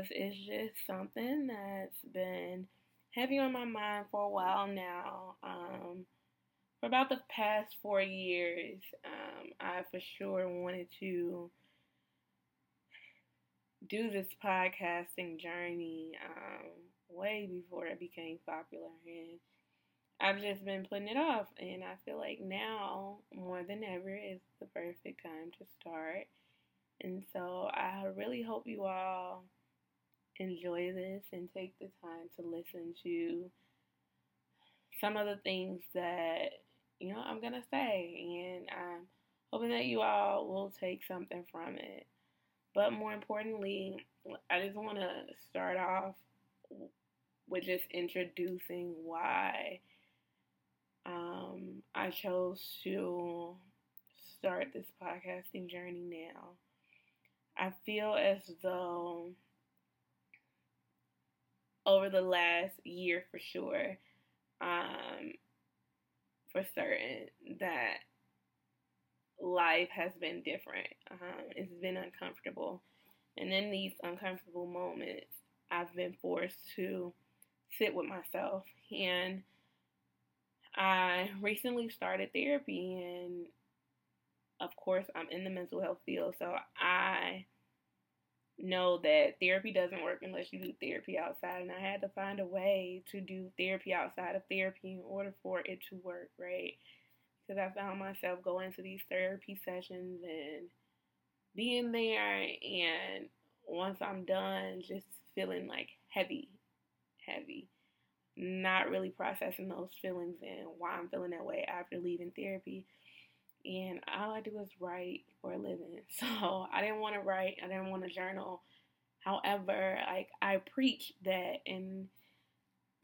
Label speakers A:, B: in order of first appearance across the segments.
A: because it's just something that's been heavy on my mind for a while now. Um, for about the past four years, um, I for sure wanted to do this podcasting journey um, way before it became popular. And I've just been putting it off. And I feel like now, more than ever, is the perfect time to start. And so I really hope you all enjoy this and take the time to listen to some of the things that, you know, I'm to say. And I'm hoping that you all will take something from it. But more importantly, I just want to start off with just introducing why um, I chose to start this podcasting journey now. I feel as though over the last year for sure, um, for certain, that life has been different. Um, it's been uncomfortable. And in these uncomfortable moments, I've been forced to sit with myself. And I recently started therapy, and of course, I'm in the mental health field, so I know that therapy doesn't work unless you do therapy outside. And I had to find a way to do therapy outside of therapy in order for it to work, right? because I found myself going to these therapy sessions and being there, and once I'm done, just feeling like heavy, heavy, not really processing those feelings and why I'm feeling that way after leaving therapy. And all I do is write for a living. So I didn't want to write, I didn't want to journal. However, like I preach that and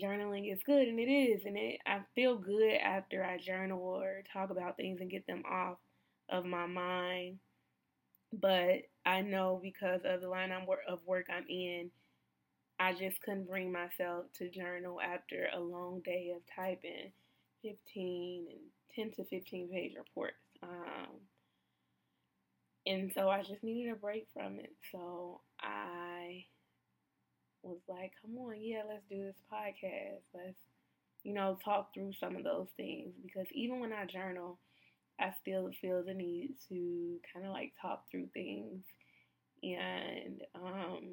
A: journaling is good and it is and it I feel good after I journal or talk about things and get them off of my mind but I know because of the line of work I'm in I just couldn't bring myself to journal after a long day of typing 15 and 10 to 15 page reports um, and so I just needed a break from it so I was like, come on, yeah, let's do this podcast. Let's, you know, talk through some of those things. Because even when I journal, I still feel the need to kind of like talk through things. And um,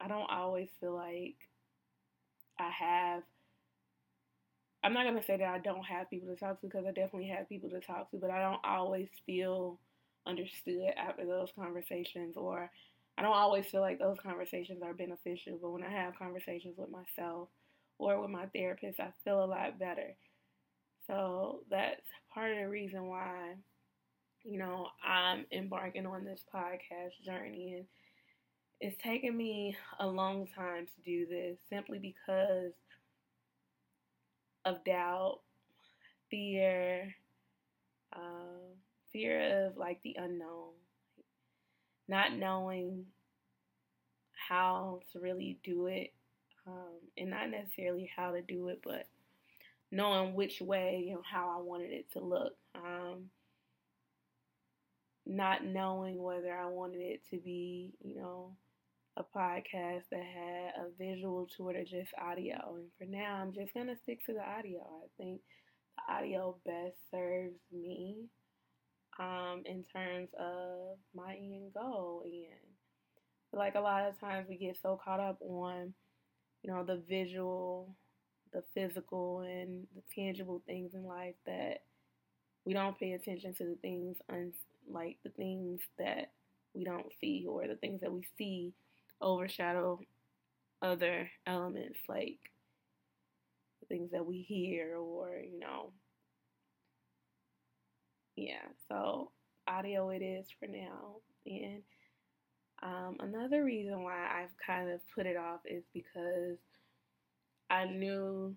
A: I don't always feel like I have. I'm not gonna say that I don't have people to talk to because I definitely have people to talk to, but I don't always feel understood after those conversations or I don't always feel like those conversations are beneficial, but when I have conversations with myself or with my therapist, I feel a lot better. So that's part of the reason why, you know, I'm embarking on this podcast journey. And it's taken me a long time to do this simply because of doubt, fear, uh, fear of like the unknown not knowing how to really do it, um, and not necessarily how to do it, but knowing which way and how I wanted it to look. Um, not knowing whether I wanted it to be, you know, a podcast that had a visual to it or just audio. And for now, I'm just going to stick to the audio. I think the audio best serves me um, in terms of my end goal. And like a lot of times we get so caught up on, you know, the visual, the physical, and the tangible things in life that we don't pay attention to the things, un- like the things that we don't see or the things that we see overshadow other elements like things that we hear or, you know, yeah, so audio it is for now. And um, another reason why I've kind of put it off is because I knew,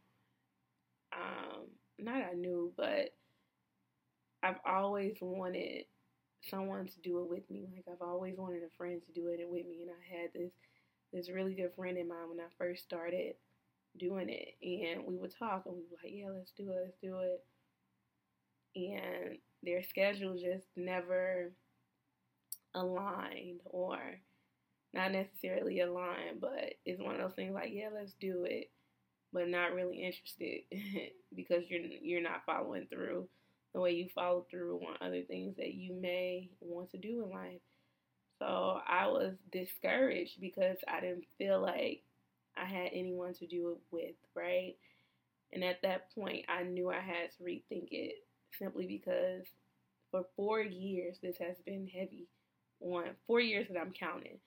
A: um, not I knew, but I've always wanted someone to do it with me. Like I've always wanted a friend to do it with me, and I had this this really good friend in mind when I first started doing it, and we would talk and we would like, yeah, let's do it, let's do it, and their schedule just never aligned or not necessarily aligned, but it's one of those things like, yeah, let's do it, but not really interested because you're you're not following through the way you follow through on other things that you may want to do in life. So I was discouraged because I didn't feel like I had anyone to do it with, right? And at that point, I knew I had to rethink it simply because for four years, this has been heavy on four years that I'm counting,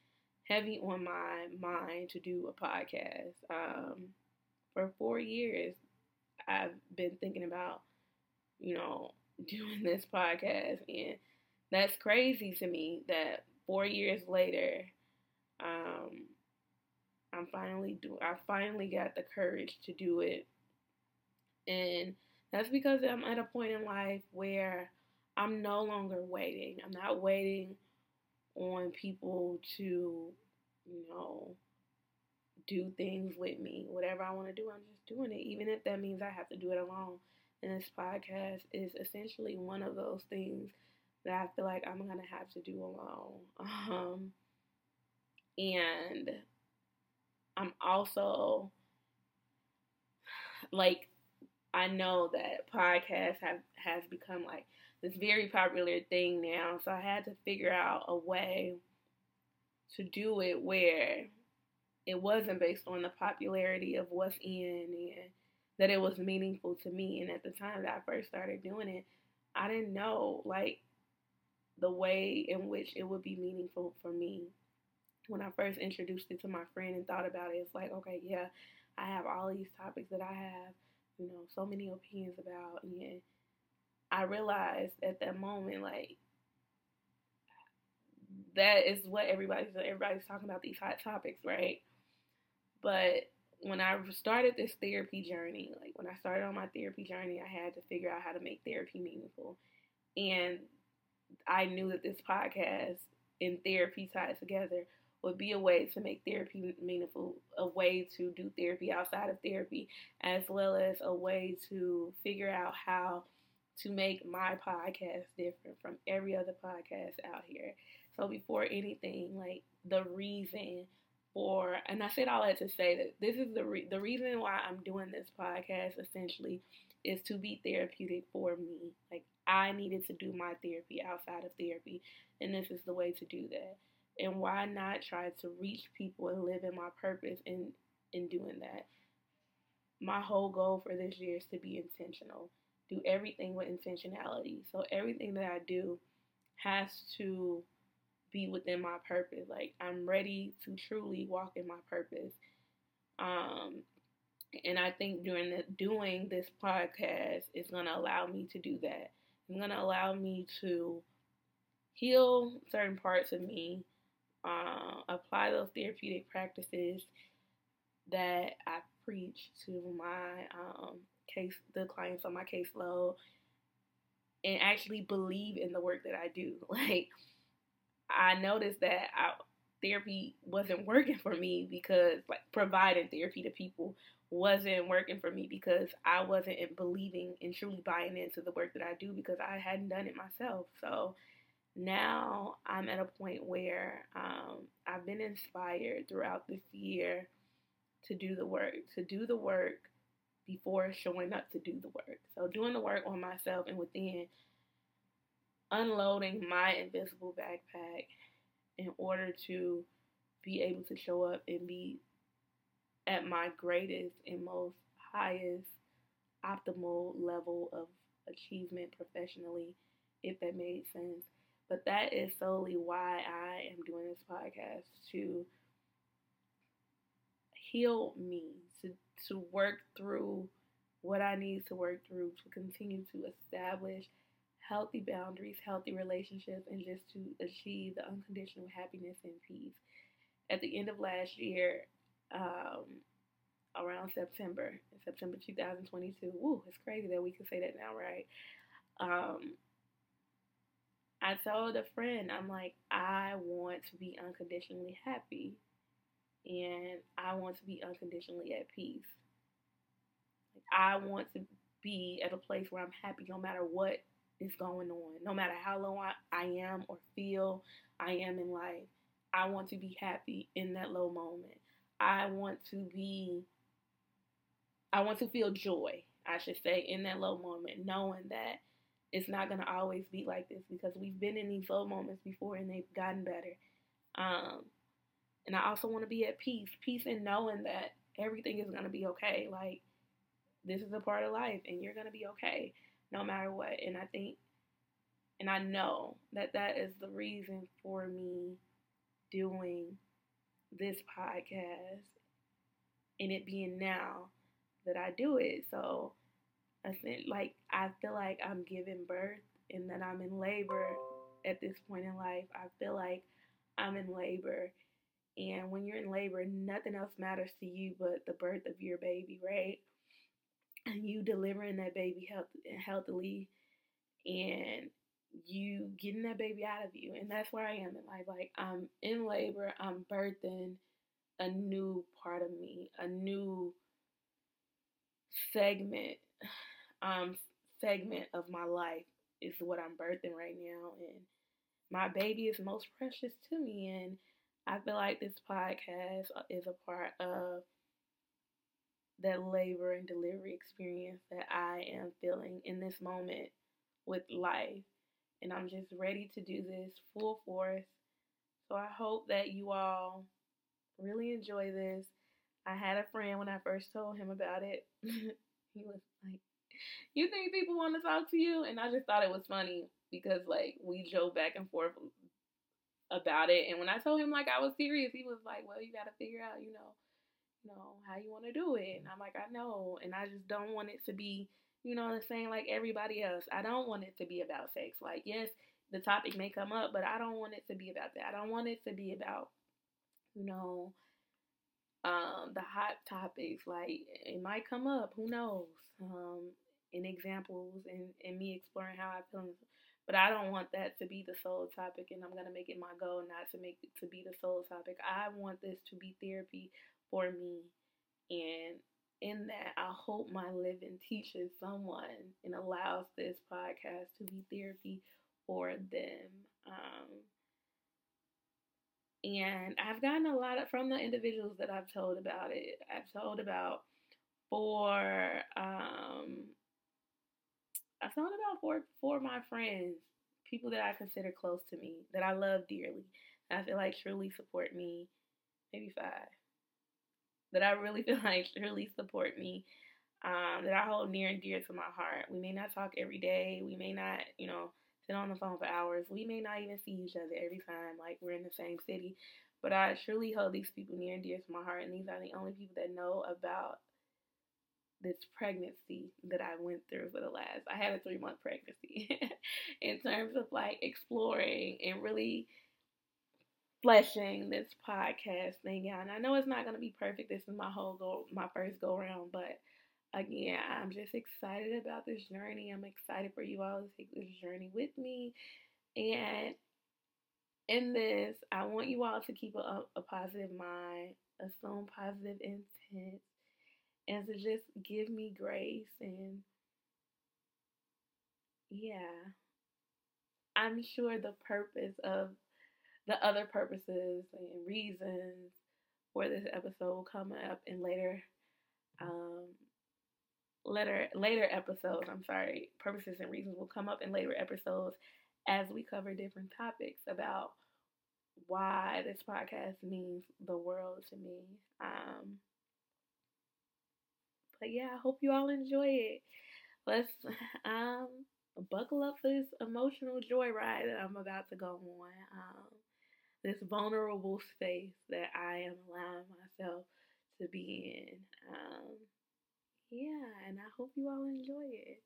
A: heavy on my mind to do a podcast. Um, for four years, I've been thinking about, you know, doing this podcast, and that's crazy to me that four years later, um, I'm finally do. I finally got the courage to do it, and that's because I'm at a point in life where I'm no longer waiting. I'm not waiting on people to, you know, do things with me. Whatever I want to do, I'm just doing it, even if that means I have to do it alone. And this podcast is essentially one of those things that I feel like I'm gonna have to do alone. Um, and I'm also like I know that podcasts have has become like this very popular thing now. So I had to figure out a way to do it where it wasn't based on the popularity of what's in and that it was meaningful to me. And at the time that I first started doing it, I didn't know like the way in which it would be meaningful for me. When I first introduced it to my friend and thought about it, it's like, okay, yeah, I have all these topics that I have, you know, so many opinions about. And I realized at that moment, like, that is what everybody's everybody's talking about these hot topics, right? But when I started this therapy journey, like when I started on my therapy journey, I had to figure out how to make therapy meaningful. And I knew that this podcast and therapy tied together would be a way to make therapy meaningful, a way to do therapy outside of therapy, as well as a way to figure out how to make my podcast different from every other podcast out here. So before anything, like the reason for, and I said all that to say that this is the re- the reason why I'm doing this podcast essentially is to be therapeutic for me. Like I needed to do my therapy outside of therapy, and this is the way to do that. And why not try to reach people and live in my purpose in in doing that? My whole goal for this year is to be intentional. Do everything with intentionality. So everything that I do has to be within my purpose. Like I'm ready to truly walk in my purpose. Um, and I think during the, doing this podcast is going to allow me to do that. It's going to allow me to heal certain parts of me, uh, apply those therapeutic practices that I preach to my um, case, the clients on my caseload, and actually believe in the work that I do. Like, I noticed that I, therapy wasn't working for me because, like, providing therapy to people wasn't working for me because I wasn't believing and truly buying into the work that I do because I hadn't done it myself. So now I'm at a point where um, I've been inspired throughout this year to do the work, to do the work before showing up to do the work. So doing the work on myself and within, unloading my invisible backpack in order to be able to show up and be at my greatest and most highest optimal level of achievement professionally, if that made sense. But that is solely why I am doing this podcast to heal me, to, to work through what I need to work through, to continue to establish healthy boundaries, healthy relationships, and just to achieve the unconditional happiness and peace. At the end of last year, um, around September, September 2022. Woo, it's crazy that we can say that now, right? Um, I told a friend, I'm like, I want to be unconditionally happy, and I want to be unconditionally at peace. I want to be at a place where I'm happy no matter what is going on. No matter how low I, I am or feel I am in life, I want to be happy in that low moment. I want to be, I want to feel joy, I should say, in that low moment, knowing that it's not going to always be like this because we've been in these low moments before and they've gotten better. Um, and I also want to be at peace, peace in knowing that everything is going to be okay. Like, this is a part of life and you're going to be okay no matter what. And I think, and I know that that is the reason for me doing this podcast and it being now that I do it. So I think like I feel like I'm giving birth and that I'm in labor at this point in life. I feel like I'm in labor. And when you're in labor, nothing else matters to you but the birth of your baby, right? You delivering that baby health, healthily and you getting that baby out of you. And that's where I am in life. Like I'm in labor, I'm birthing a new part of me, a new segment, um, segment of my life is what I'm birthing right now. And my baby is most precious to me. And I feel like this podcast is a part of that labor and delivery experience that I am feeling in this moment with life and I'm just ready to do this full force. So I hope that you all really enjoy this. I had a friend when I first told him about it. he was like, You think people want to talk to you? And I just thought it was funny because, like, we joke back and forth about it. And when I told him, like, I was serious, he was like, Well, you got to figure out, you know, you know, how you want to do it. And I'm like, I know. And I just don't want it to be you know what I'm saying? Like everybody else. I don't want it to be about sex. Like, yes, the topic may come up, but I don't want it to be about that. I don't want it to be about, you know, um, the hot topics. Like, it might come up. Who knows? Um, in examples and, and me exploring how I feel. But I don't want that to be the sole topic, and I'm gonna make it my goal not to make it to be the sole topic. I want this to be therapy for me, and in that, I hope my living teaches someone and allows this podcast to be therapy for them. Um, and I've gotten a lot of, from the individuals that I've told about it. I've told about four, um, I've told about four, four of my friends, people that I consider close to me, that I love dearly. I feel like truly support me. Maybe five that I really feel like truly support me, um, that I hold near and dear to my heart. We may not talk every day. We may not, you know, sit on the phone for hours. We may not even see each other every time, like we're in the same city. But I truly hold these people near and dear to my heart, and these are the only people that know about this pregnancy that I went through for the last. I had a three month pregnancy in terms of like exploring and really fleshing this podcast thing out. And I know it's not going to be perfect. This is my whole go, my first go around, but again, I'm just excited about this journey. I'm excited for you all to take this journey with me. And in this, I want you all to keep a, a positive mind, assume positive intent, and to just give me grace. And yeah, I'm sure the purpose of the other purposes and reasons for this episode will come up in later um later later episodes. I'm sorry purposes and reasons will come up in later episodes as we cover different topics about why this podcast means the world to me. Um but yeah i hope you all enjoy it. Let's um buckle up for this emotional joyride that i'm about to go on. Um this vulnerable space that I am allowing myself to be in. Um, yeah, and I hope you all enjoy it.